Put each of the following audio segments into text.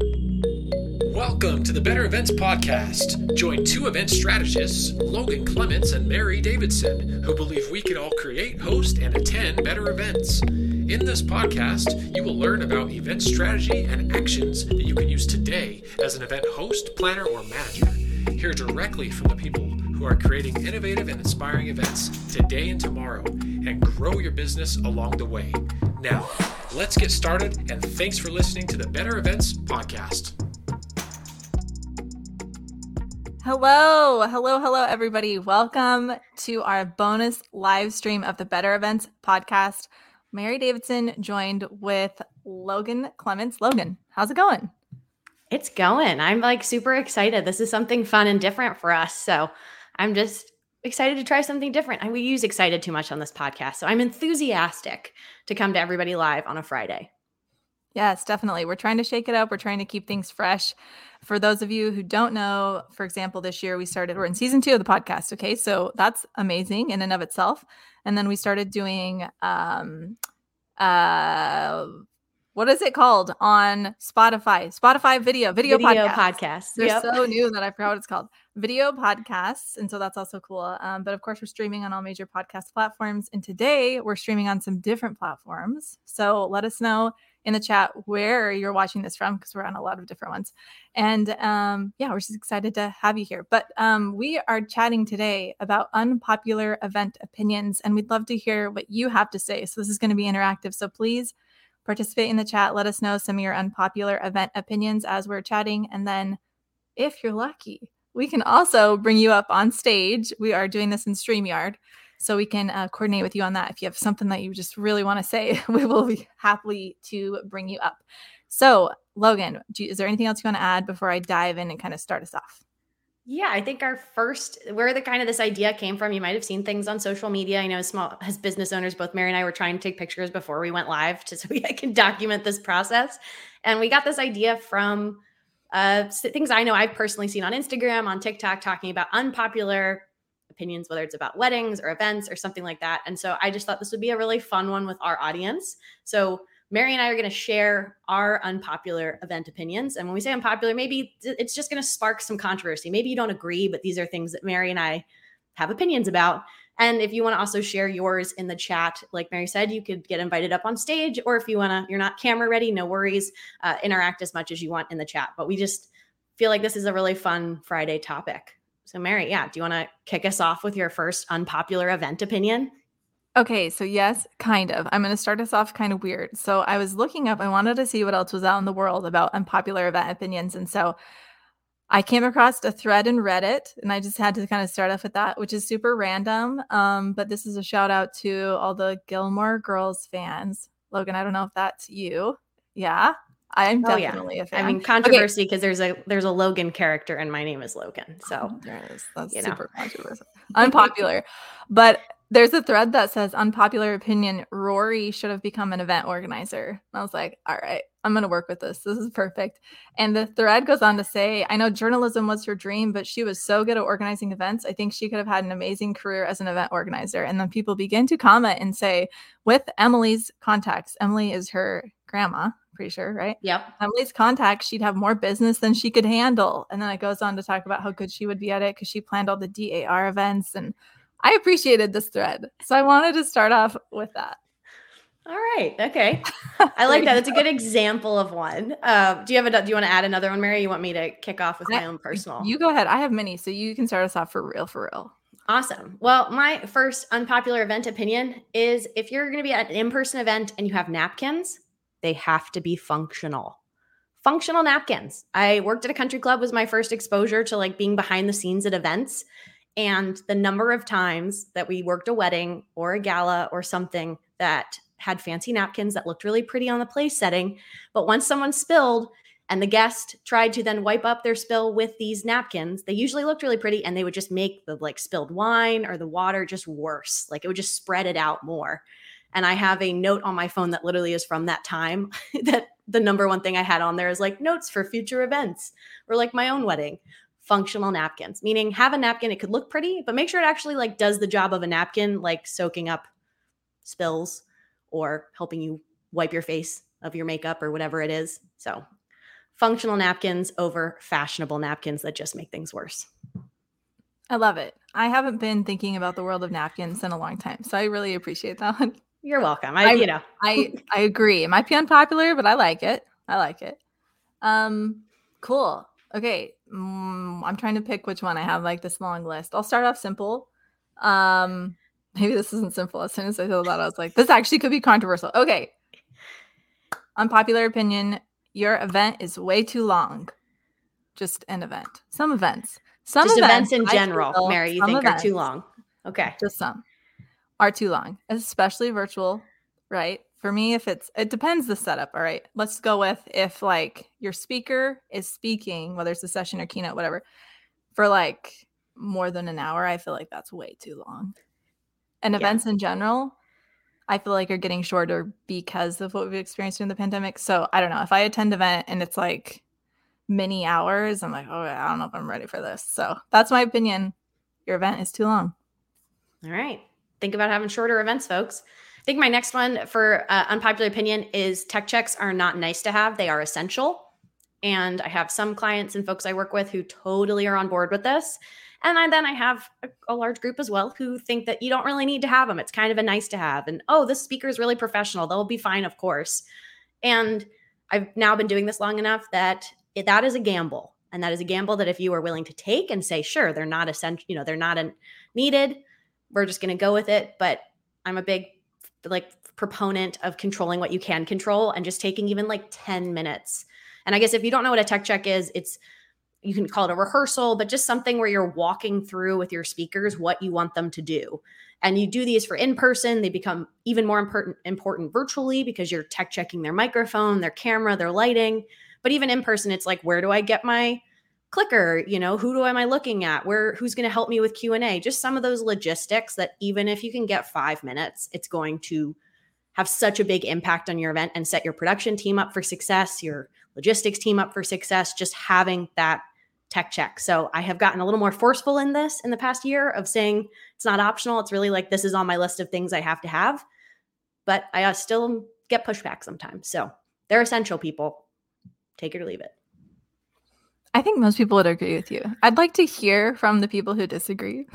Welcome to the Better Events Podcast. Join two event strategists, Logan Clements and Mary Davidson, who believe we can all create, host, and attend better events. In this podcast, you will learn about event strategy and actions that you can use today as an event host, planner, or manager. Hear directly from the people who are creating innovative and inspiring events today and tomorrow and grow your business along the way. Now, let's get started, and thanks for listening to the Better Events Podcast. Hello, hello, hello, everybody. Welcome to our bonus live stream of the Better Events podcast. Mary Davidson joined with Logan Clements. Logan, how's it going? It's going. I'm like super excited. This is something fun and different for us. So I'm just excited to try something different. And we use excited too much on this podcast. So I'm enthusiastic to come to everybody live on a Friday. Yes, definitely. We're trying to shake it up. We're trying to keep things fresh. For those of you who don't know, for example, this year we started, we're in season two of the podcast. Okay. So that's amazing in and of itself. And then we started doing, um, uh, what is it called on Spotify? Spotify video, video, Video podcasts. They're Yep. so new that I forgot what it's called. Video podcasts. And so that's also cool. Um, but of course, we're streaming on all major podcast platforms. And today we're streaming on some different platforms. So let us know in the chat where you're watching this from because we're on a lot of different ones. And um, yeah, we're just excited to have you here. But um, we are chatting today about unpopular event opinions. And we'd love to hear what you have to say. So this is going to be interactive. So please participate in the chat. Let us know some of your unpopular event opinions as we're chatting. And then if you're lucky, we can also bring you up on stage. We are doing this in StreamYard. So we can uh, coordinate with you on that. If you have something that you just really want to say, we will be happy to bring you up. So, Logan, you, is there anything else you want to add before I dive in and kind of start us off? Yeah, I think our first where the kind of this idea came from, you might have seen things on social media. I know as small as business owners, both Mary and I were trying to take pictures before we went live to so we I can document this process. And we got this idea from uh things I know I've personally seen on Instagram, on TikTok, talking about unpopular opinions, whether it's about weddings or events or something like that. And so I just thought this would be a really fun one with our audience. So Mary and I are going to share our unpopular event opinions. And when we say unpopular, maybe it's just going to spark some controversy. Maybe you don't agree, but these are things that Mary and I have opinions about. And if you want to also share yours in the chat, like Mary said, you could get invited up on stage. Or if you want to, you're not camera ready, no worries. Uh, interact as much as you want in the chat. But we just feel like this is a really fun Friday topic. So, Mary, yeah, do you want to kick us off with your first unpopular event opinion? Okay, so yes, kind of. I'm going to start us off kind of weird. So I was looking up, I wanted to see what else was out in the world about unpopular event opinions. And so I came across a thread in Reddit, and I just had to kind of start off with that, which is super random. Um, but this is a shout out to all the Gilmore Girls fans. Logan, I don't know if that's you. Yeah, I'm Oh, yeah. definitely a fan. I mean, controversy because there's a there's a Logan character and my name is Logan. So Oh, there is. That's you know. super controversial. Unpopular. but there's a thread that says unpopular opinion Rory should have become an event organizer. And I was like, all right, I'm going to work with this. This is perfect. And the thread goes on to say, I know journalism was her dream, but she was so good at organizing events. I think she could have had an amazing career as an event organizer. And then people begin to comment and say, with Emily's contacts, Emily is her grandma, pretty sure, right? yep. Emily's contacts, she'd have more business than she could handle. And then it goes on to talk about how good she would be at it because she planned all the DAR events. And I appreciated this thread. So I wanted to start off with that. All right. Okay. I like that. It's a good example of one. Uh, do you have a? Do you want to add another one, Mary? You want me to kick off with my I- own personal? You go ahead. I have many. So you can start us off for real, for real. Awesome. Well, my first unpopular event opinion is if you're going to be at an in-person event and you have napkins, they have to be functional. Functional napkins. I worked at a country club was my first exposure to like being behind the scenes at events and the number of times that we worked a wedding or a gala or something that had fancy napkins that looked really pretty on the place setting, but once someone spilled and the guest tried to then wipe up their spill with these napkins they usually looked really pretty and they would just make the like spilled wine or the water just worse. Like it would just spread it out more. And i have a note on my phone that literally is from that time that the number one thing i had on there is like notes for future events or like my own wedding functional napkins meaning have a napkin it could look pretty but make sure it actually like does the job of a napkin like soaking up spills or helping you wipe your face of your makeup or whatever it is so functional napkins over fashionable napkins that just make things worse. I love it. I haven't been thinking about the world of napkins in a long time, so I really appreciate that one. You're welcome. I, I- you know, I I agree. It might be unpopular, but I like it. I like it. Um, cool. Okay, mm, I'm trying to pick which one. I have like this long list. I'll start off simple. Um, maybe this isn't simple. As soon as I thought that, I was like, this actually could be controversial. Okay. Unpopular opinion: Your event is way too long. Just an event. Some events. Some just events in I general, feel Mary, you think are too long. Okay. just some are too long especially virtual right for me if it's it depends the setup all right let's go with if like your speaker is speaking whether it's a session or keynote whatever for like more than an hour i feel like that's way too long and Yeah. events in general i feel like are getting shorter because of what we've experienced during the pandemic so i don't know if i attend event and it's like many hours i'm like oh i don't know if i'm ready for this so that's my opinion your event is too long All right. Think about having shorter events, folks. Think my next one for uh, unpopular opinion is tech checks are not nice to have, they are essential. And I have some clients and folks I work with who totally are on board with this. And I, then I have a, a large group as well who think that you don't really need to have them. It's kind of a nice to have. And oh, this speaker is really professional. They'll be fine, of course. And I've now been doing this long enough that it, that is a gamble. And that is a gamble that if you are willing to take and say, sure, they're not essential, you know, they're not an, needed, we're just going to go with it but i'm a big like proponent of controlling what you can control and just taking even like 10 minutes. And i guess if you don't know what a tech check is it's you can call it a rehearsal but just something where you're walking through with your speakers what you want them to do. And you do these for in person. They become even more important important virtually because you're tech checking their microphone their camera their lighting. But even in person it's like where do i get my clicker you know who do am i looking at? Where who's going to help me with q&a just some of those logistics that even if you can get five minutes it's going to have such a big impact on your event and set your production team up for success your logistics team up for success just having that tech check. So i have gotten a little more forceful in this in the past year of saying it's not optional. It's really like this is on my list of things i have to have. But i uh, still get pushback sometimes. So they're essential people. Take it or leave it I think most people would agree with you. I'd like to hear from the people who disagree.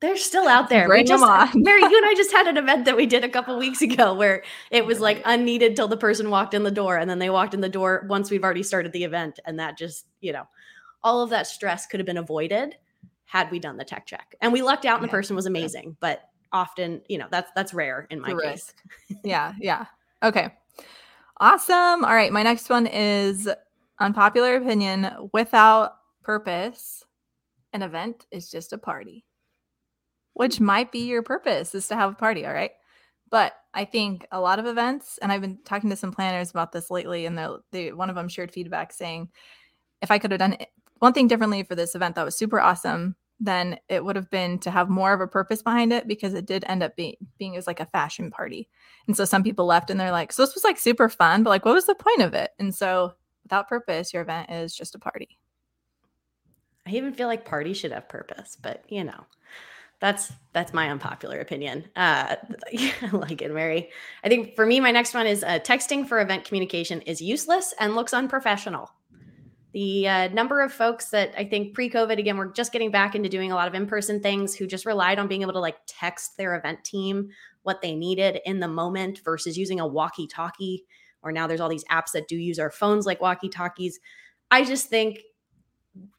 They're still out there. Bring we just, 'em on. Mary, you and I just had an event that we did a couple weeks ago where it was like unneeded till the person walked in the door, and then they walked in the door once we've already started the event, and that just you know, all of that stress could have been avoided had we done the tech check. And we lucked out, and the person was yeah. amazing, but often you know that's that's rare in my case. yeah, yeah. Okay. Awesome. All right. My next one is unpopular opinion without purpose. An event is just a party, which might be your purpose is to have a party. All right. But I think a lot of events, and I've been talking to some planners about this lately, and they one of them shared feedback saying, if I could have done it- one thing differently for this event that was super awesome, then it would have been to have more of a purpose behind it because it did end up being being as like a fashion party. And so some people left and they're like, so this was like super fun, but like, what was the point of it? And so without purpose, your event is just a party. I even feel like parties should have purpose, but you know, that's that's my unpopular opinion. Uh, I like it, Mary. I think for me, my next one is uh, texting for event communication is useless and looks unprofessional. The uh, number of folks that I think pre-COVID, again, we're just getting back into doing a lot of in-person things, who just relied on being able to like text their event team what they needed in the moment versus using a walkie-talkie. Or now there's all these apps that do use our phones like walkie-talkies. I just think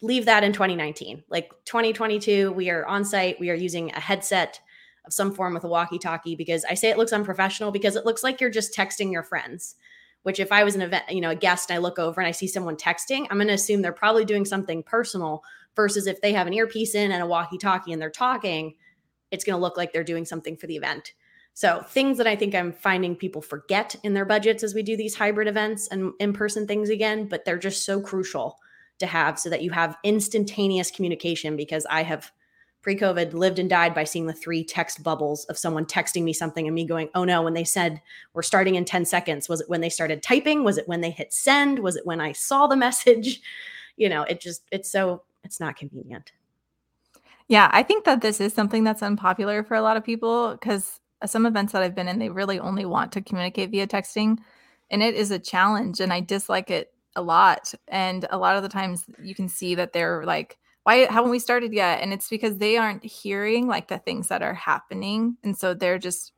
leave that in 2019. Like 2022, we are on site, we are using a headset of some form with a walkie talkie because I say it looks unprofessional because it looks like you're just texting your friends. Which, if I was an event, you know, a guest and I look over and I see someone texting, I'm going to assume they're probably doing something personal versus if they have an earpiece in and a walkie talkie and they're talking, it's going to look like they're doing something for the event. So, things that I think I'm finding people forget in their budgets as we do these hybrid events and in person things again, but they're just so crucial to have so that you have instantaneous communication because I have pre-COVID lived and died by seeing the three text bubbles of someone texting me something and me going, "Oh no, when they said we're starting in 10 seconds, was it when they started typing? Was it when they hit send? Was it when I saw the message?" You know, it just it's so it's not convenient. Yeah, I think that this is something that's unpopular for a lot of people because some events that I've been in, they really only want to communicate via texting. And it is a challenge. And I dislike it a lot. And a lot of the times you can see that they're like, why haven't we started yet? And it's because they aren't hearing like the things that are happening. And so they're just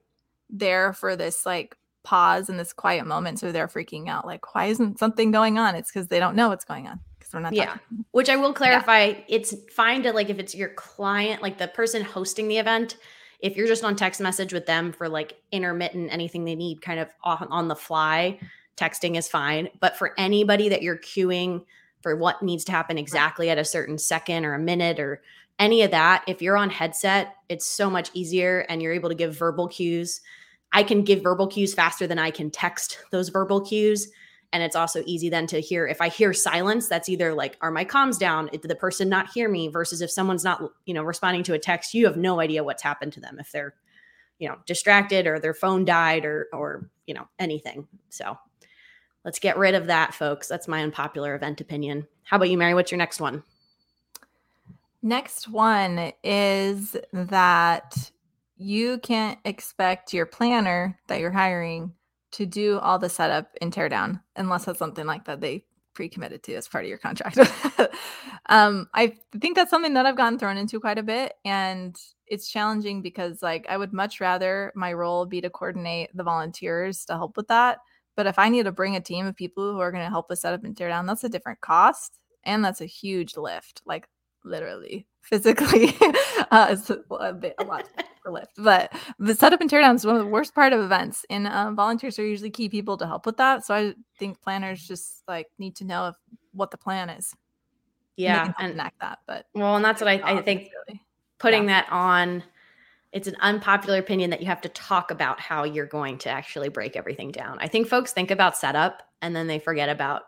there for this like pause and this quiet moment. So they're freaking out. Like, why isn't something going on? It's because they don't know what's going on. Because we're not yeah. talking. Which I will clarify, yeah. it's fine to like if it's your client, like the person hosting the event, if you're just on text message with them for like intermittent anything they need kind of on, on the fly, texting is fine. But for anybody that you're queuing for what needs to happen exactly at a certain second or a minute or any of that, if you're on headset, it's so much easier and you're able to give verbal cues. I can give verbal cues faster than I can text those verbal cues. And it's also easy then to hear if I hear silence, that's either like, are my comms down? Did the person not hear me? Versus if someone's not, you know, responding to a text, you have no idea what's happened to them if they're, you know, distracted or their phone died or, or, you know, anything. So Let's get rid of that, folks. That's my unpopular event opinion. How about you, Mary? What's your next one? Next one is that you can't expect your planner that you're hiring to do all the setup and teardown unless it's something like that they pre-committed to as part of your contract. um, I think that's something that I've gotten thrown into quite a bit, and it's challenging because like I would much rather my role be to coordinate the volunteers to help with that but if I need to bring a team of people who are going to help us set up and tear down, that's a different cost. And that's a huge lift, like literally physically. uh, it's a, bit, a lot lift. But the setup and tear down is one of the worst part of events. And um, volunteers are usually key people to help with that. So I think planners just like need to know if, what the plan is. Yeah. And, and that. But well, and that's what I, I think really. putting yeah. that on it's an unpopular opinion that you have to talk about how you're going to actually break everything down. I think folks think about setup and then they forget about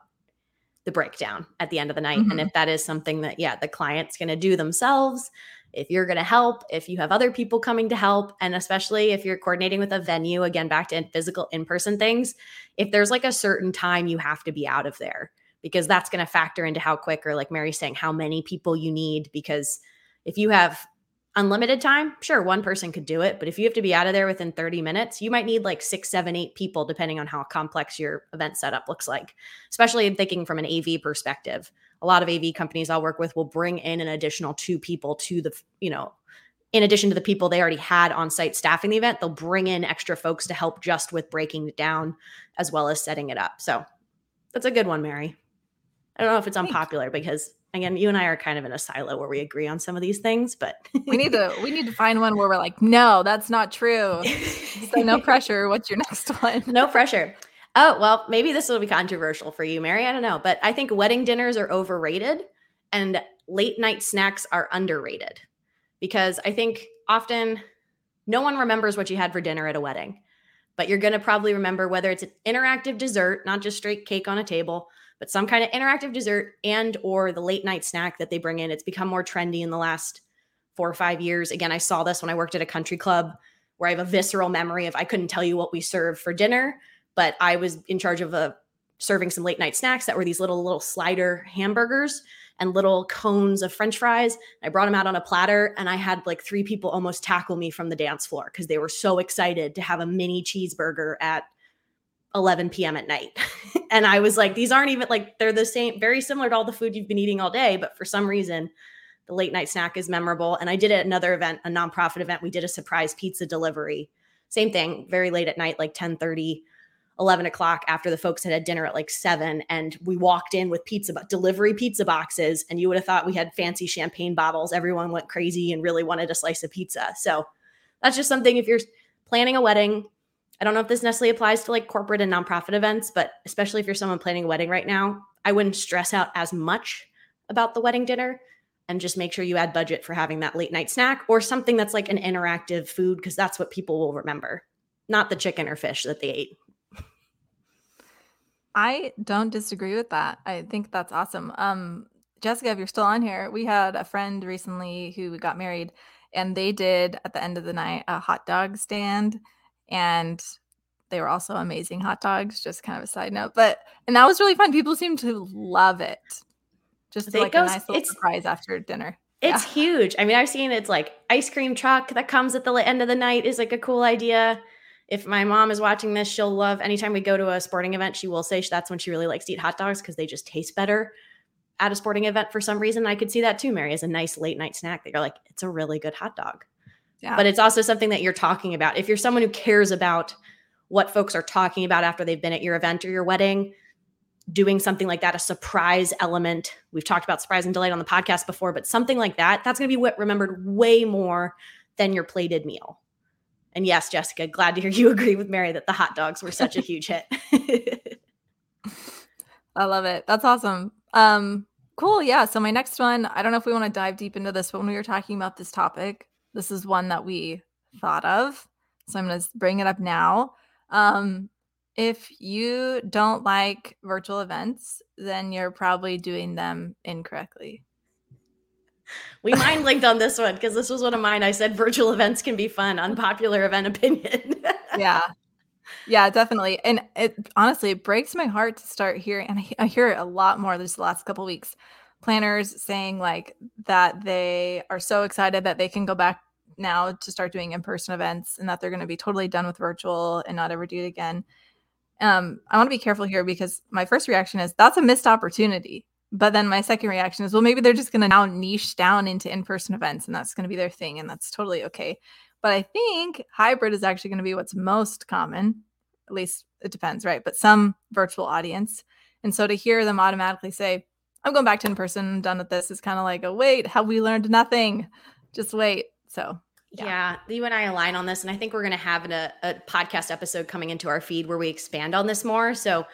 the breakdown at the end of the night. Mm-hmm. And if that is something that, yeah, the client's going to do themselves, if you're going to help, if you have other people coming to help, and especially if you're coordinating with a venue, again, back to physical in person things, if there's like a certain time you have to be out of there, because that's going to factor into how quick, or like Mary's saying, how many people you need. Because if you have unlimited time, sure, one person could do it. But if you have to be out of there within 30 minutes, you might need like six, seven, eight people, depending on how complex your event setup looks like, especially in thinking from an AV perspective. A lot of AV companies I'll work with will bring in an additional two people to the, you know, in addition to the people they already had on site staffing the event, they'll bring in extra folks to help just with breaking it down as well as setting it up. So that's a good one, Mary. I don't know if it's unpopular because again, you and I are kind of in a silo where we agree on some of these things, but we need to we need to find one where we're like, no, that's not true. so no pressure. What's your next one? no pressure. Oh, well, maybe this will be controversial for you, Mary. I don't know. But I think wedding dinners are overrated and late night snacks are underrated because I think often no one remembers what you had for dinner at a wedding, but you're going to probably remember whether it's an interactive dessert, not just straight cake on a table, but some kind of interactive dessert and or the late night snack that they bring in. It's become more trendy in the last four or five years. Again, I saw this when I worked at a country club where I have a visceral memory of I couldn't tell you what we served for dinner, but I was in charge of a uh, serving some late night snacks that were these little little slider hamburgers and little cones of french fries. I brought them out on a platter and I had like three people almost tackle me from the dance floor because they were so excited to have a mini cheeseburger at 11 p.m. at night. and I was like, these aren't even like they're the same, very similar to all the food you've been eating all day, but for some reason, the late night snack is memorable. And I did at another event, a nonprofit event. We did a surprise pizza delivery. Same thing, very late at night, like 10 30, 11 o'clock after the folks had had dinner at like seven. And we walked in with pizza, delivery pizza boxes. And you would have thought we had fancy champagne bottles. Everyone went crazy and really wanted a slice of pizza. So that's just something if you're planning a wedding, I don't know if this necessarily applies to like corporate and nonprofit events, but especially if you're someone planning a wedding right now, I wouldn't stress out as much about the wedding dinner and just make sure you add budget for having that late night snack or something that's like an interactive food because that's what people will remember, not the chicken or fish that they ate. I don't disagree with that. I think that's awesome. Um, Jessica, if you're still on here, we had a friend recently who got married and they did at the end of the night a hot dog stand and they were also amazing hot dogs just kind of a side note but and that was really fun people seem to love it just like goes, a nice little surprise after dinner it's yeah. huge i mean i've seen it's like ice cream truck that comes at the end of the night is like a cool idea if my mom is watching this, she'll love anytime we go to a sporting event, she will say that's when she really likes to eat hot dogs because they just taste better at a sporting event for some reason. I could see that too, Mary, as a nice late night snack that you're like, it's a really good hot dog. Yeah. But it's also something that you're talking about. If you're someone who cares about what folks are talking about after they've been at your event or your wedding, doing something like that, a surprise element. We've talked about surprise and delight on the podcast before, but something like that, that's going to be what remembered way more than your plated meal. And yes, Jessica, glad to hear you agree with Mary that the hot dogs were such a huge hit. I love it. That's awesome. Um, cool. Yeah. So my next one, I don't know if we want to dive deep into this, but when we were talking about this topic, this is one that we thought of. So I'm going to bring it up now. Um, if you don't like virtual events, then you're probably doing them incorrectly. We mind linked on this one because this was one of mine. I said virtual events can be fun, unpopular event opinion. yeah. Yeah, definitely. And it honestly, it breaks my heart to start hearing, and I, I hear it a lot more this last couple weeks. Planners saying like that they are so excited that they can go back now to start doing in-person events and that they're going to be totally done with virtual and not ever do it again. Um, I want to be careful here because my first reaction is that's a missed opportunity. But then my second reaction is, well, maybe they're just going to now niche down into in person events and that's going to be their thing. And that's totally okay. But I think hybrid is actually going to be what's most common. At least it depends, right? But some virtual audience. And so to hear them automatically say, I'm going back to in person, done with this is kind of like a wait, have we learned nothing? Just wait. So yeah. yeah. you and I align on this, and I think we're going to have a, a podcast episode coming into our feed where we expand on this more. So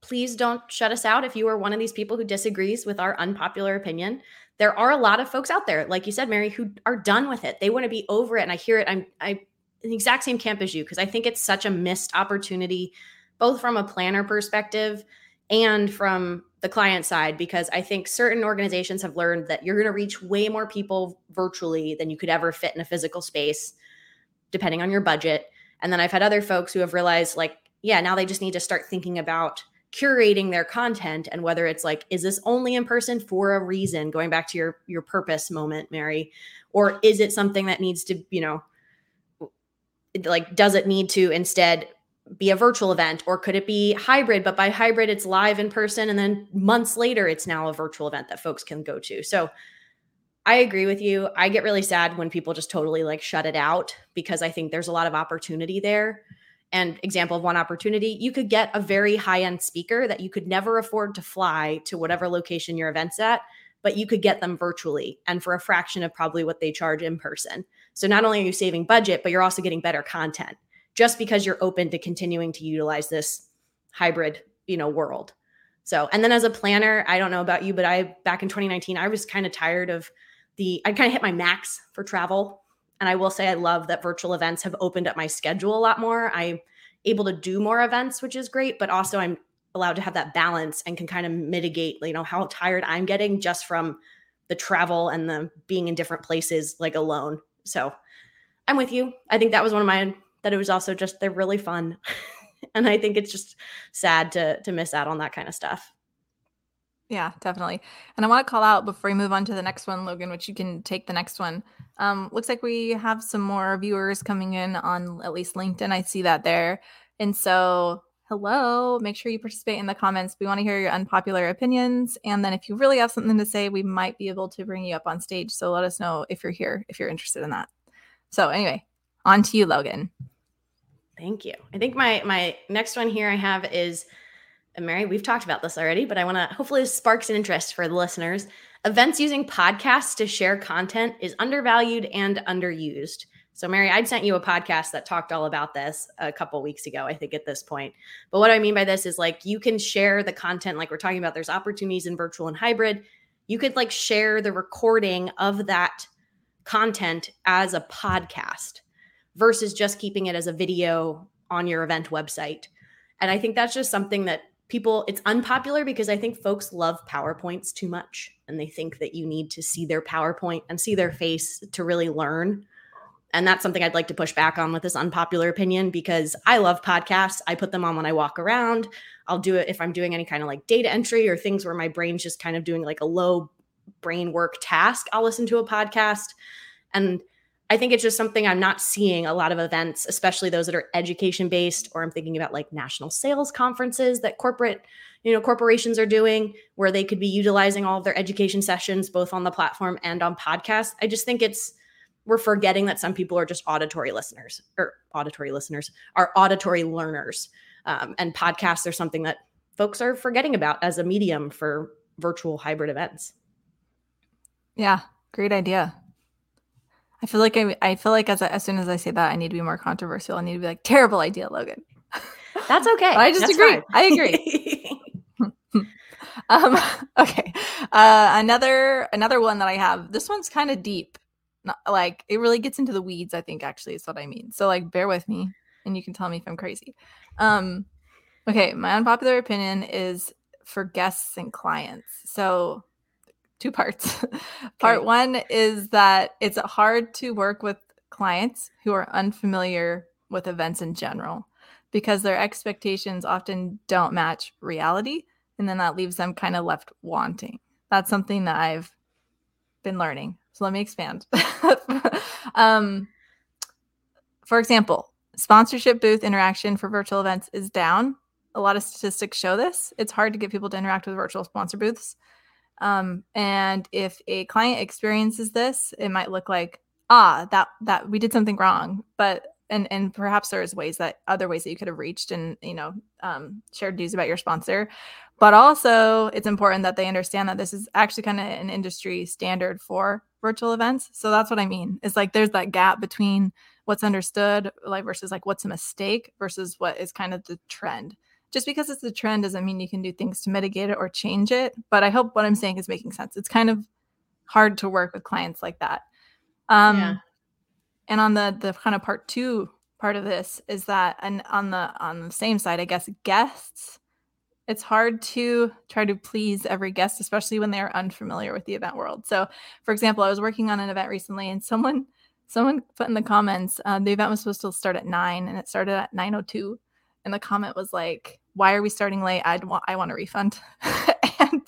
please don't shut us out if you are one of these people who disagrees with our unpopular opinion. There are a lot of folks out there, like you said, Mary, who are done with it. They want to be over it. And I hear it. I'm I in the exact same camp as you because I think it's such a missed opportunity, both from a planner perspective and from the client side, because I think certain organizations have learned that you're going to reach way more people virtually than you could ever fit in a physical space, depending on your budget. And then I've had other folks who have realized, like, yeah, now they just need to start thinking about curating their content and whether it's like is this only in person for a reason going back to your your purpose moment mary or is it something that needs to you know like does it need to instead be a virtual event or could it be hybrid but by hybrid it's live in person and then months later it's now a virtual event that folks can go to. So I agree with you. I get really sad when people just totally like shut it out because I think there's a lot of opportunity there. And example of one opportunity you could get a very high end speaker that you could never afford to fly to whatever location your event's at but you could get them virtually and for a fraction of probably what they charge in person. So not only are you saving budget but you're also getting better content just because you're open to continuing to utilize this hybrid you know world so and then as a planner i don't know about you but i back in 2019 i was kind of tired of the i kind of hit my max for travel and I will say I love that virtual events have opened up my schedule a lot more. I'm able to do more events, which is great, but also I'm allowed to have that balance and can kind of mitigate, you know, how tired I'm getting just from the travel and the being in different places like alone. So I'm with you. I think that was one of my that it was also just they're really fun. and I think it's just sad to to miss out on that kind of stuff. Yeah, definitely. And I want to call out before we move on to the next one, Logan, which you can take the next one. Um, looks like we have some more viewers coming in on at least LinkedIn. I see that there. And so, hello, make sure you participate in the comments. We want to hear your unpopular opinions. And then if you really have something to say, we might be able to bring you up on stage. So let us know if you're here, if you're interested in that. So, anyway, on to you, Logan. Thank you. I think my my next one here I have is uh, Mary, we've talked about this already, but I want to hopefully this sparks an interest for the listeners. Events using podcasts to share content is undervalued and underused. So, Mary, I'd sent you a podcast that talked all about this a couple weeks ago, I think, at this point. But what I mean by this is like you can share the content, like we're talking about, there's opportunities in virtual and hybrid. You could like share the recording of that content as a podcast versus just keeping it as a video on your event website. And I think that's just something that people it's unpopular because i think folks love powerpoints too much and they think that you need to see their powerpoint and see their face to really learn. And that's something i'd like to push back on with this unpopular opinion because i love podcasts. I put them on when i walk around. I'll do it if i'm doing any kind of like data entry or things where my brain's just kind of doing like a low brain work task i'll listen to a podcast. And I think it's just something I'm not seeing a lot of events, especially those that are education based, or I'm thinking about like national sales conferences that corporate, you know, corporations are doing where they could be utilizing all of their education sessions both on the platform and on podcasts. I just think it's we're forgetting that some people are just auditory listeners or auditory listeners are auditory learners. Um, and podcasts are something that folks are forgetting about as a medium for virtual hybrid events. Yeah, great idea. I feel like I, I feel like as, as soon as I say that, I need to be more controversial. I need to be like, terrible idea, Logan. That's okay. I just That's agree. fine. I agree. um, okay. Uh, another another one that I have. This one's kind of deep. Not, like it really gets into the weeds. I think actually is what I mean. So like, bear with me, and you can tell me if I'm crazy. Um, okay. My unpopular opinion is for guests and clients. So two parts. Part one is that it's hard to work with clients who are unfamiliar with events in general because their expectations often don't match reality. And then that leaves them kind of left wanting. That's something that I've been learning. So let me expand. um, for example, sponsorship booth interaction for virtual events is down. A lot of statistics show this. It's hard to get people to interact with virtual sponsor booths. Um, and if a client experiences this, it might look like, ah, that that we did something wrong. But and and perhaps there's ways that other ways that you could have reached and you know um, shared news about your sponsor. But also, it's important that they understand that this is actually kind of an industry standard for virtual events. So that's what I mean. it's like there's that gap between what's understood, like versus like what's a mistake versus what is kind of the trend just because it's the trend doesn't mean you can do things to mitigate it or change it. But I hope what I'm saying is making sense. It's kind of hard to work with clients like that. Um, Yeah. And on the the kind of part two part of this is that, and on the on the same side, I guess guests. It's hard to try to please every guest, especially when they are unfamiliar with the event world. So, for example, I was working on an event recently, and someone someone put in the comments uh, the event was supposed to start at nine, and it started at nine o two and the comment was like, "Why are we starting late? I'd want I want a refund." and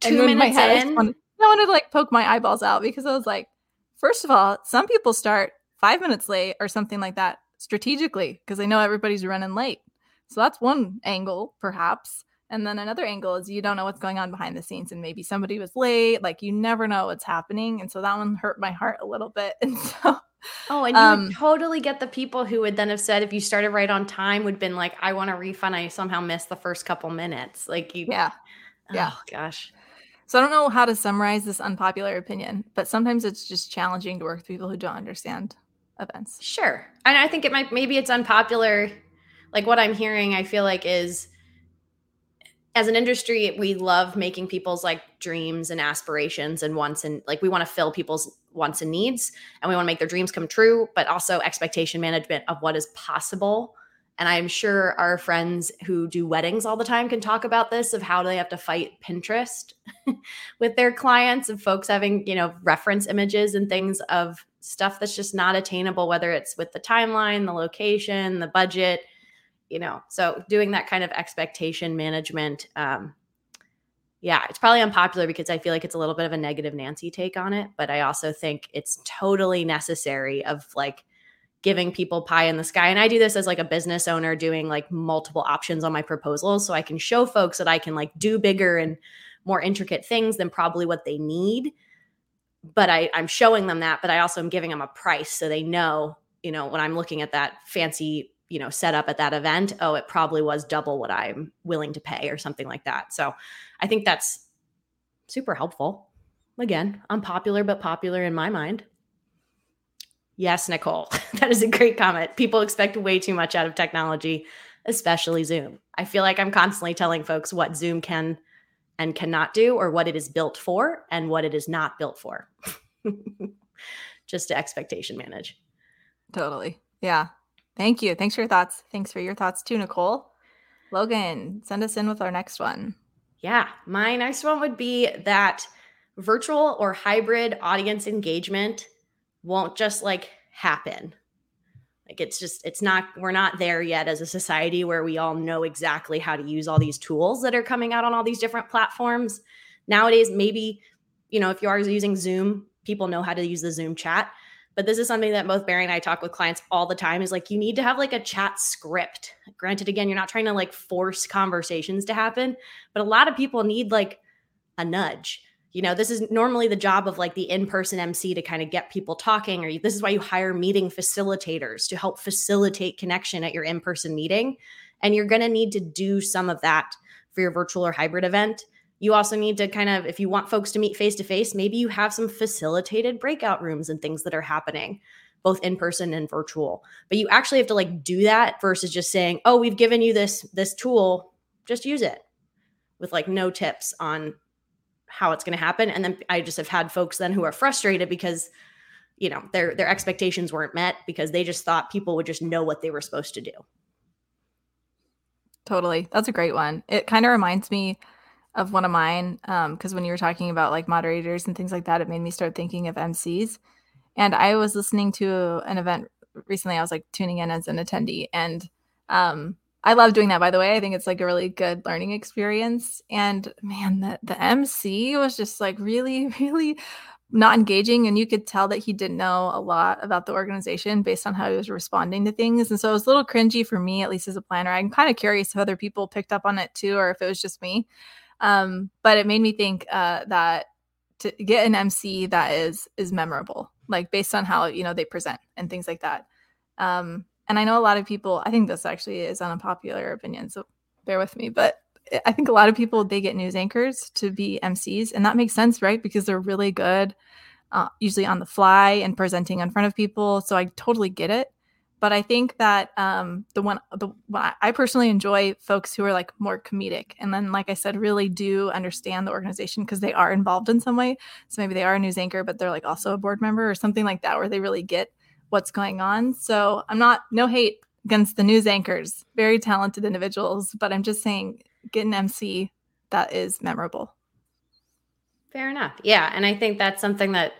Two in my minutes head, I just wanted, I wanted to like poke my eyeballs out because I was like, first of all, some people start five minutes late or something like that strategically because they know everybody's running late. So that's one angle, perhaps. And then another angle is you don't know what's going on behind the scenes, and maybe somebody was late. Like you never know what's happening, and so that one hurt my heart a little bit. And so Oh, and you Um, would totally get the people who would then have said if you started right on time would been like, I want a refund. I somehow missed the first couple minutes. Like you yeah, yeah. Oh gosh. So I don't know how to summarize this unpopular opinion, but sometimes it's just challenging to work with people who don't understand events. Sure. And I think it might maybe it's unpopular. Like what I'm hearing, I feel like is as an industry, we love making people's like dreams and aspirations and wants and like we want to fill people's wants and needs and we want to make their dreams come true, but also expectation management of what is possible. And I'm sure our friends who do weddings all the time can talk about this of how they have to fight Pinterest with their clients and folks having, you know, reference images and things of stuff that's just not attainable, whether it's with the timeline, the location, the budget, you know. So doing that kind of expectation management, um, yeah, it's probably unpopular because I feel like it's a little bit of a negative Nancy take on it, but I also think it's totally necessary of like giving people pie in the sky. And I do this as like a business owner doing like multiple options on my proposals so I can show folks that I can like do bigger and more intricate things than probably what they need. But I, I'm showing them that, but I also am giving them a price so they know, you know, when I'm looking at that fancy, you know, set up at that event, oh, it probably was double what I'm willing to pay or something like that. So I think that's super helpful. Again, unpopular, but popular in my mind. Yes, Nicole. that is a great comment. People expect way too much out of technology, especially Zoom. I feel like I'm constantly telling folks what Zoom can and cannot do, or what it is built for and what it is not built for. Just to expectation manage. Totally. Yeah. Thank you. Thanks for your thoughts. Thanks for your thoughts too, Nicole. Logan, send us in with our next one. Yeah, my next one would be that virtual or hybrid audience engagement won't just like happen. Like it's just it's not we're not there yet as a society where we all know exactly how to use all these tools that are coming out on all these different platforms. Nowadays maybe you know if you are using Zoom, people know how to use the Zoom chat, but this is something that both Mary and I talk with clients all the time is like you need to have like a chat script. Granted, again, you're not trying to like force conversations to happen, but a lot of people need like a nudge. You know, this is normally the job of like the in person MC to kind of get people talking, or this is why you hire meeting facilitators to help facilitate connection at your in person meeting. And you're going to need to do some of that for your virtual or hybrid event. You also need to kind of, if you want folks to meet face to face, maybe you have some facilitated breakout rooms and things that are happening, both in person and virtual. But you actually have to like do that versus just saying, "Oh, we've given you this this tool, just use it," with like no tips on how it's going to happen. And then I just have had folks then who are frustrated because you know their their expectations weren't met because they just thought people would just know what they were supposed to do. Totally. That's a great one. It kind of reminds me of one of mine because um, when you were talking about like moderators and things like that, it made me start thinking of MCs. And I was listening to an event recently. I was like tuning in as an attendee, and um, I love doing that. By the way, I think it's like a really good learning experience. And man, the the MC was just like really, really not engaging and you could tell that he didn't know a lot about the organization based on how he was responding to things and so it was a little cringy for me at least as a planner i'm kind of curious if other people picked up on it too or if it was just me um, but it made me think uh, that to get an mc that is is memorable like based on how you know they present and things like that um, and i know a lot of people i think this actually is an unpopular opinion so bear with me but I think a lot of people they get news anchors to be MCs, and that makes sense, right? Because they're really good, uh, usually on the fly and presenting in front of people. So I totally get it. But I think that um, the one, the I personally enjoy folks who are like more comedic, and then, like I said, really do understand the organization because they are involved in some way. So maybe they are a news anchor, but they're like also a board member or something like that, where they really get what's going on. So I'm not no hate against the news anchors, very talented individuals, but I'm just saying get an MC that is memorable. Fair enough. Yeah. And I think that's something that,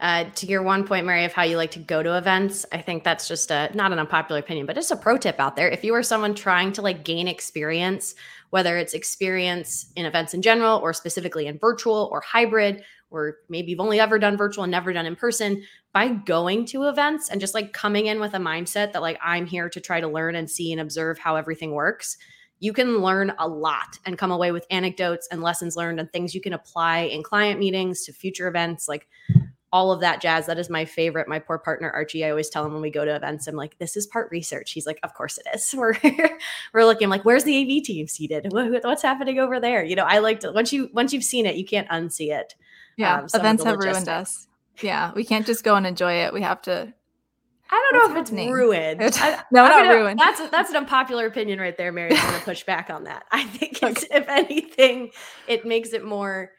uh, to your one point, Mary, of how you like to go to events, I think that's just a not an unpopular opinion, but just a pro tip out there. If you are someone trying to like gain experience, whether it's experience in events in general or specifically in virtual or hybrid, or maybe you've only ever done virtual and never done in person, by going to events and just like coming in with a mindset that like I'm here to try to learn and see and observe how everything works, you can learn a lot and come away with anecdotes and lessons learned and things you can apply in client meetings to future events like all of that jazz that is my favorite my poor partner archie i always tell him when we go to events i'm like this is part research he's like of course it is we're we're looking like where's the av team seated what's happening over there you know i like to once you once you've seen it you can't unsee it yeah um, events have ruined us yeah we can't just go and enjoy it we have to I don't know if happening? it's ruined. I, no, I'm not gonna, ruined. That's that's an unpopular opinion right there, Mary. I'm going to push back on that. I think it's, okay. if anything, it makes it more.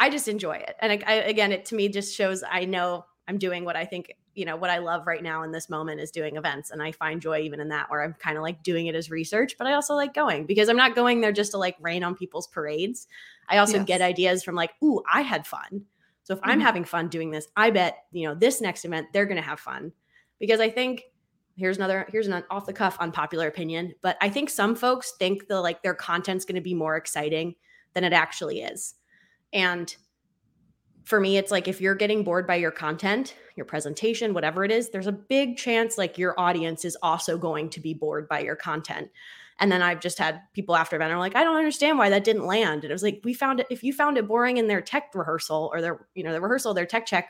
I just enjoy it, and I, I, again, it to me just shows I know I'm doing what I think you know what I love right now in this moment is doing events, and I find joy even in that, where I'm kind of like doing it as research, but I also like going because I'm not going there just to like rain on people's parades. I also yes. get ideas from like, ooh, I had fun. So if mm-hmm. I'm having fun doing this, I bet you know this next event they're going to have fun because I think here's another here's an off the cuff unpopular opinion, but I think some folks think the like their content's going to be more exciting than it actually is. And for me it's like if you're getting bored by your content, your presentation, whatever it is, there's a big chance like your audience is also going to be bored by your content. And then I've just had people after event are like, I don't understand why that didn't land. And it was like, we found it. If you found it boring in their tech rehearsal or their, you know, the rehearsal, their tech check,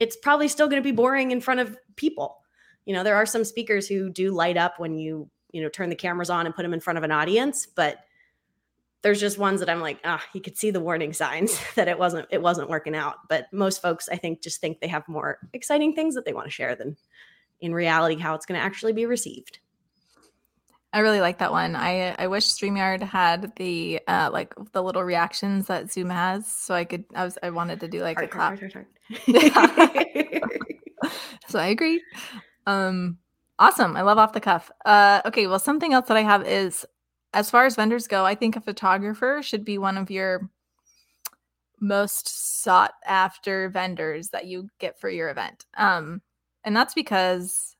it's probably still going to be boring in front of people you know there are some speakers who do light up when you you know turn the cameras on and put them in front of an audience but there's just ones that i'm like ah you could see the warning signs that it wasn't it wasn't working out but most folks i think just think they have more exciting things that they want to share than in reality how it's going to actually be received I really like that one. I I wish StreamYard had the uh like the little reactions that Zoom has, so I could. I was I wanted to do like a clap. so I agree. Um, awesome. I love off the cuff. Uh, okay. Well, something else that I have is as far as vendors go, I think a photographer should be one of your most sought after vendors that you get for your event. Um, and that's because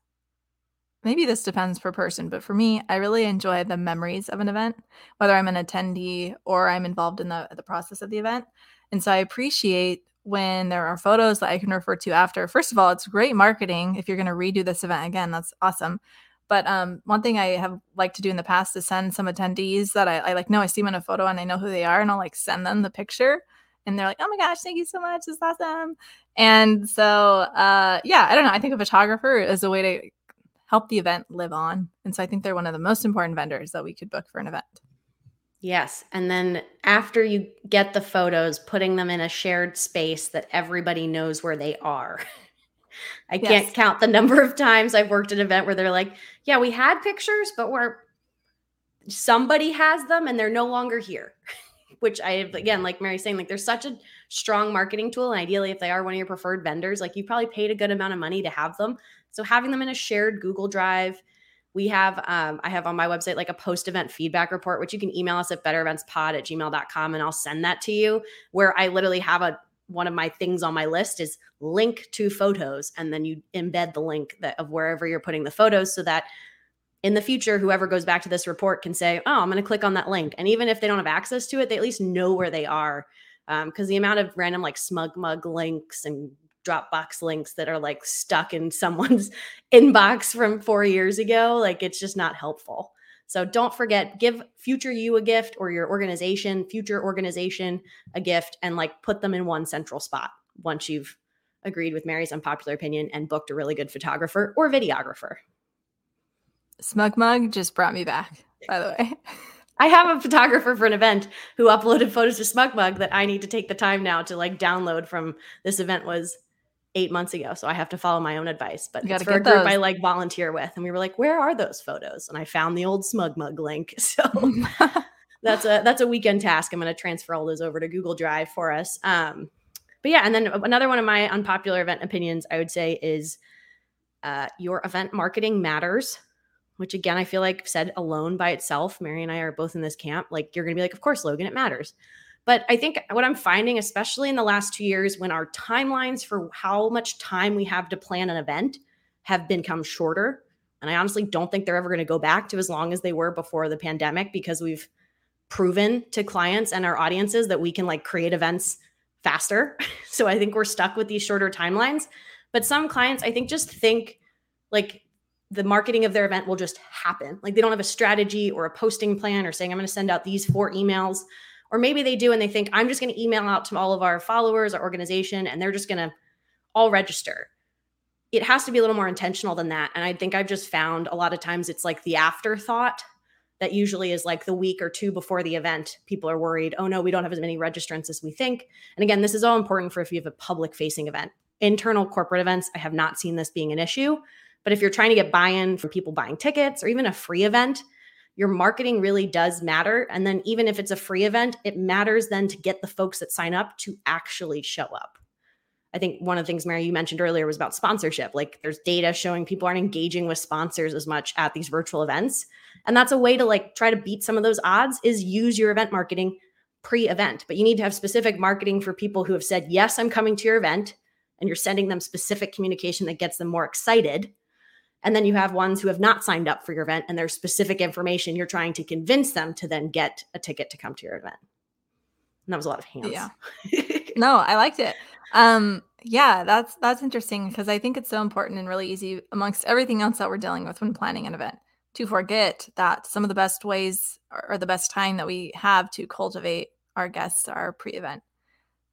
maybe this depends per person, but for me, I really enjoy the memories of an event, whether I'm an attendee or I'm involved in the the process of the event. And so I appreciate when there are photos that I can refer to after. First of all, it's great marketing if you're going to redo this event again. That's awesome. But um, one thing I have liked to do in the past is send some attendees that I, I like know I see them in a photo and I know who they are, and I'll like send them the picture, and they're like, "Oh my gosh, thank you so much! It's awesome." And so, uh, yeah, I don't know. I think a photographer is a way to help the event live on, and so I think they're one of the most important vendors that we could book for an event. Yes. And then after you get the photos, putting them in a shared space that everybody knows where they are. I yes. can't count the number of times I've worked an event where they're like, yeah, we had pictures, but we're somebody has them and they're no longer here. Which I have again, like Mary's saying, like there's such a strong marketing tool. And ideally, if they are one of your preferred vendors, like you probably paid a good amount of money to have them. So having them in a shared Google Drive, we have um, i have on my website like a post event feedback report which you can email us at bettereventspod at gmail.com and i'll send that to you where i literally have a one of my things on my list is link to photos and then you embed the link that of wherever you're putting the photos so that in the future whoever goes back to this report can say oh i'm going to click on that link and even if they don't have access to it they at least know where they are because um, the amount of random like SmugMug links and Dropbox links that are like stuck in someone's inbox from four years ago. Like it's just not helpful. So don't forget, give future you a gift or your organization, future organization a gift, and like put them in one central spot once you've agreed with Mary's unpopular opinion and booked a really good photographer or videographer. SmugMug just brought me back, by the way. I have a photographer for an event who uploaded photos to SmugMug that I need to take the time now to like download from this event was eight months ago. So I have to follow my own advice. But it's for a group those. I like volunteer with. And we were like, where are those photos? And I found the old SmugMug link. So that's a that's a weekend task. I'm going to transfer all those over to Google Drive for us. Um, but yeah, and then another one of my unpopular event opinions I would say is uh, your event marketing matters. Which again, I feel like said alone by itself. Mary and I are both in this camp. Like you're going to be like, of course, Logan, it matters. But I think what I'm finding, especially in the last two years, when our timelines for how much time we have to plan an event have become shorter, and I honestly don't think they're ever going to go back to as long as they were before the pandemic because we've proven to clients and our audiences that we can like create events faster. so I think we're stuck with these shorter timelines. But some clients, I think, just think like the marketing of their event will just happen. Like they don't have a strategy or a posting plan or saying, I'm going to send out these four emails or maybe they do and they think, I'm just going to email out to all of our followers, our organization, and they're just going to all register. It has to be a little more intentional than that. And I think I've just found a lot of times it's like the afterthought that usually is like the week or two before the event. People are worried, oh no, we don't have as many registrants as we think. And again, this is all important for if you have a public facing event. Internal corporate events, I have not seen this being an issue. But if you're trying to get buy in from people buying tickets or even a free event, your marketing really does matter. And then, even if it's a free event, it matters then to get the folks that sign up to actually show up. I think one of the things, Mary, you mentioned earlier was about sponsorship. Like there's data showing people aren't engaging with sponsors as much at these virtual events. And that's a way to like try to beat some of those odds is use your event marketing pre-event. But you need to have specific marketing for people who have said, yes, I'm coming to your event. And you're sending them specific communication that gets them more excited and then you have ones who have not signed up for your event and there's specific information you're trying to convince them to then get a ticket to come to your event. And that was a lot of hands. Yeah. no, I liked it. Um, yeah, that's that's interesting because I think it's so important and really easy amongst everything else that we're dealing with when planning an event to forget that some of the best ways or the best time that we have to cultivate our guests are pre-event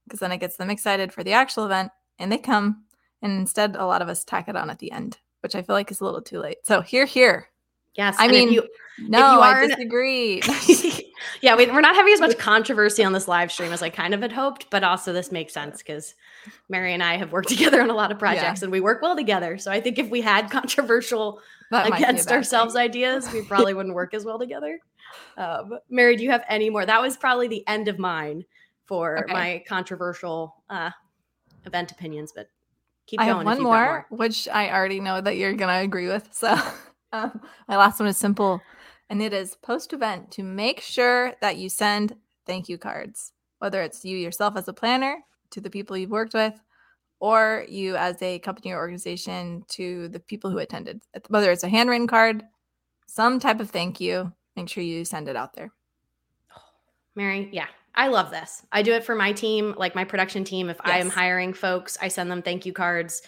because then it gets them excited for the actual event and they come and instead a lot of us tack it on at the end which I feel like is a little too late. So here, here. Yes. I mean, you, no, you I disagree. yeah, we, are not having as much controversy on this live stream as I kind of had hoped, but also this makes sense because Mary and I have worked together on a lot of projects yeah. and we work well together. So I think if we had controversial that against ourselves thing. ideas, we probably wouldn't work as well together. Um, Mary, do you have any more? That was probably the end of mine for okay. my controversial uh, event opinions, but Keep I have one more, more, which I already know that you're going to agree with. So um, my last one is simple, and it is post event to make sure that you send thank you cards, whether it's you yourself as a planner to the people you've worked with, or you as a company or organization to the people who attended. Whether it's a handwritten card, some type of thank you, make sure you send it out there. Mary, yeah, I love this. I do it for my team, like my production team. If Yes. I am hiring folks, I send them thank you cards.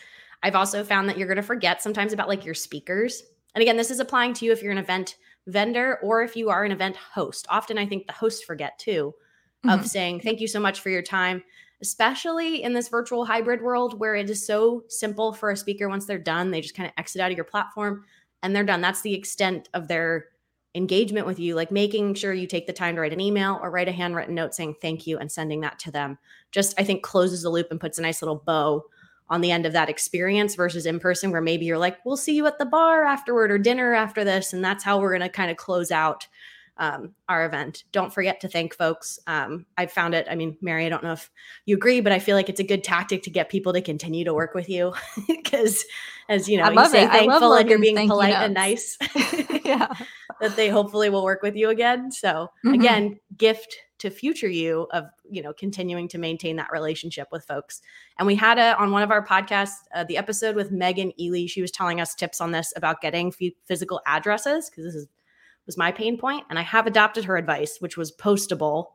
I've also found that you're going to forget sometimes about like your speakers. And again, this is applying to you if you're an event vendor or if you are an event host. Often I think the hosts forget too of Mhm. saying thank you so much for your time, especially in this virtual hybrid world where it is so simple for a speaker once they're done, they just kind of exit out of your platform and they're done. That's the extent of their engagement with you, like making sure you take the time to write an email or write a handwritten note saying thank you and sending that to them. Just, I think, closes the loop and puts a nice little bow on the end of that experience versus in person, where maybe you're like, we'll see you at the bar afterward or dinner after this. And that's how we're going to kind of close out um, our event. Don't forget to thank folks. Um, I found it. I mean, Mary, I don't know if you agree, but I feel like it's a good tactic to get people to continue to work with you because, as you know, I you love say it. Thankful and you're being thank you polite and nice. yeah. that they hopefully will work with you again. So Mhm. again, gift to future you of you know continuing to maintain that relationship with folks. And we had a on one of our podcasts, uh, the episode with Meghan Ely. She was telling us tips on this about getting f- physical addresses because this is was my pain point, and I have adopted her advice, which was Postable,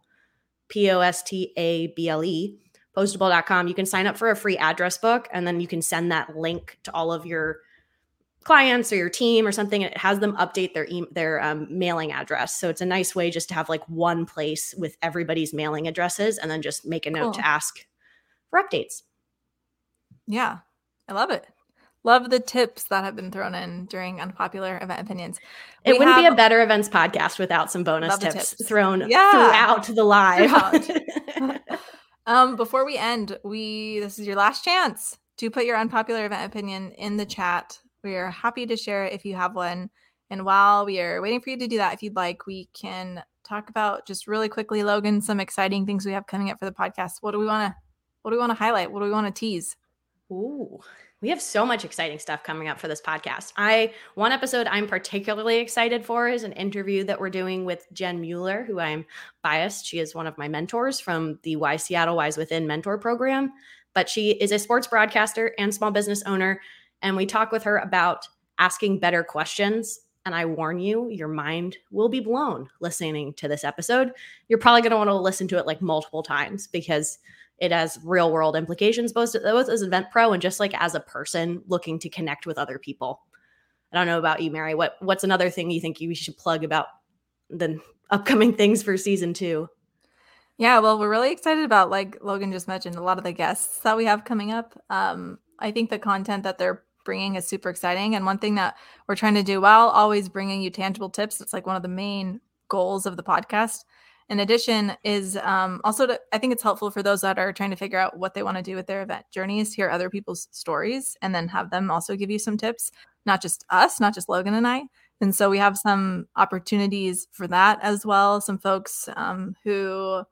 P O S T A B L E. Postable.com. You can sign up for a free address book and then you can send that link to all of your clients or your team or something it has them update their e- their um, mailing address so it's a nice way just to have like one place with everybody's mailing addresses and then just make a note Cool. to ask for updates Yeah. I love it. Love the tips that have been thrown in during unpopular event opinions. it wouldn't be a better events podcast without some bonus tips, tips. thrown Yeah. throughout the live um, before we end, we this is your last chance to put your unpopular event opinion in the chat. We are happy to share it if you have one. And while we are waiting for you to do that, if you'd like, we can talk about just really quickly, Logan, some exciting things we have coming up for the podcast. What do we want to what do we want to highlight? What do we want to tease? Ooh, we have so much exciting stuff coming up for this podcast. I one episode I'm particularly excited for is an interview that we're doing with Jen Mueller, who I'm biased. She is one of my mentors from the Wise Seattle Wise Within mentor program, but she is a sports broadcaster and small business owner. And we talk with her about asking better questions. And I warn you, your mind will be blown listening to this episode. You're probably going to want to listen to it like multiple times because it has real world implications both, both as event pro and just like as a person looking to connect with other people i don't know about you mary what what's another thing you think you should plug about the upcoming things for season two Yeah, well, we're really excited about, like Logan just mentioned, a lot of the guests that we have coming up. Um, I think the content that they're bringing is super exciting. And one thing that we're trying to do while always bringing you tangible tips, it's like one of the main goals of the podcast. In addition, is um, also to, I think it's helpful for those that are trying to figure out what they want to do with their event journeys, hear other people's stories, and then have them also give you some tips, not just us, not just Logan and I. And so we have some opportunities for that as well. Some folks um, who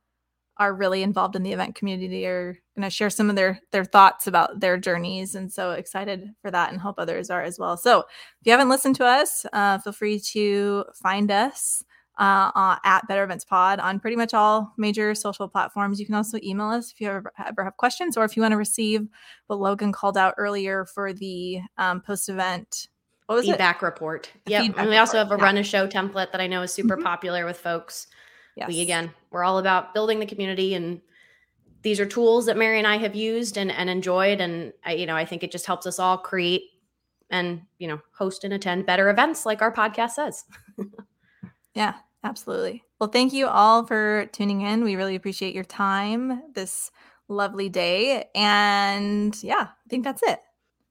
are really involved in the event community are going to share some of their their thoughts about their journeys and so excited for that and hope others are as well so if you haven't listened to us uh, feel free to find us uh, uh, at better events pod on pretty much all major social platforms. You can also email us if you ever, ever have questions or if you want to receive what logan called out earlier for the um, post event what was it? Feedback report. The yep and we also have a yeah. run a show template that i know is super Mhm. popular with folks. Yes. we again we're all about building the community and these are tools that mary and i have used and, and enjoyed and I, you know i think it just helps us all create and you know host and attend better events like our podcast says Yeah, absolutely. Well, thank you all for tuning in. We really appreciate your time this lovely day. And yeah, I think that's it.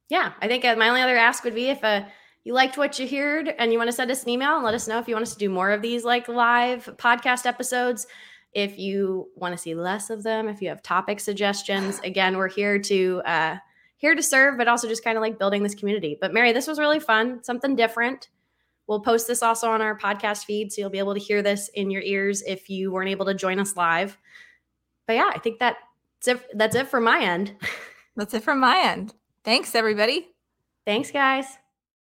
yeah i think uh, my only other ask would be if uh, you liked what you heard and you want to send us an email and let us know if you want us to do more of these like live podcast episodes if you want to see less of them if you have topic suggestions again we're here to uh here to serve but also just kind of like building this community but mary this was really fun something different we'll post this also on our podcast feed so you'll be able to hear this in your ears if you weren't able to join us live but yeah i think that that's it, that's it from my end That's it from my end. Thanks, everybody. thanks guys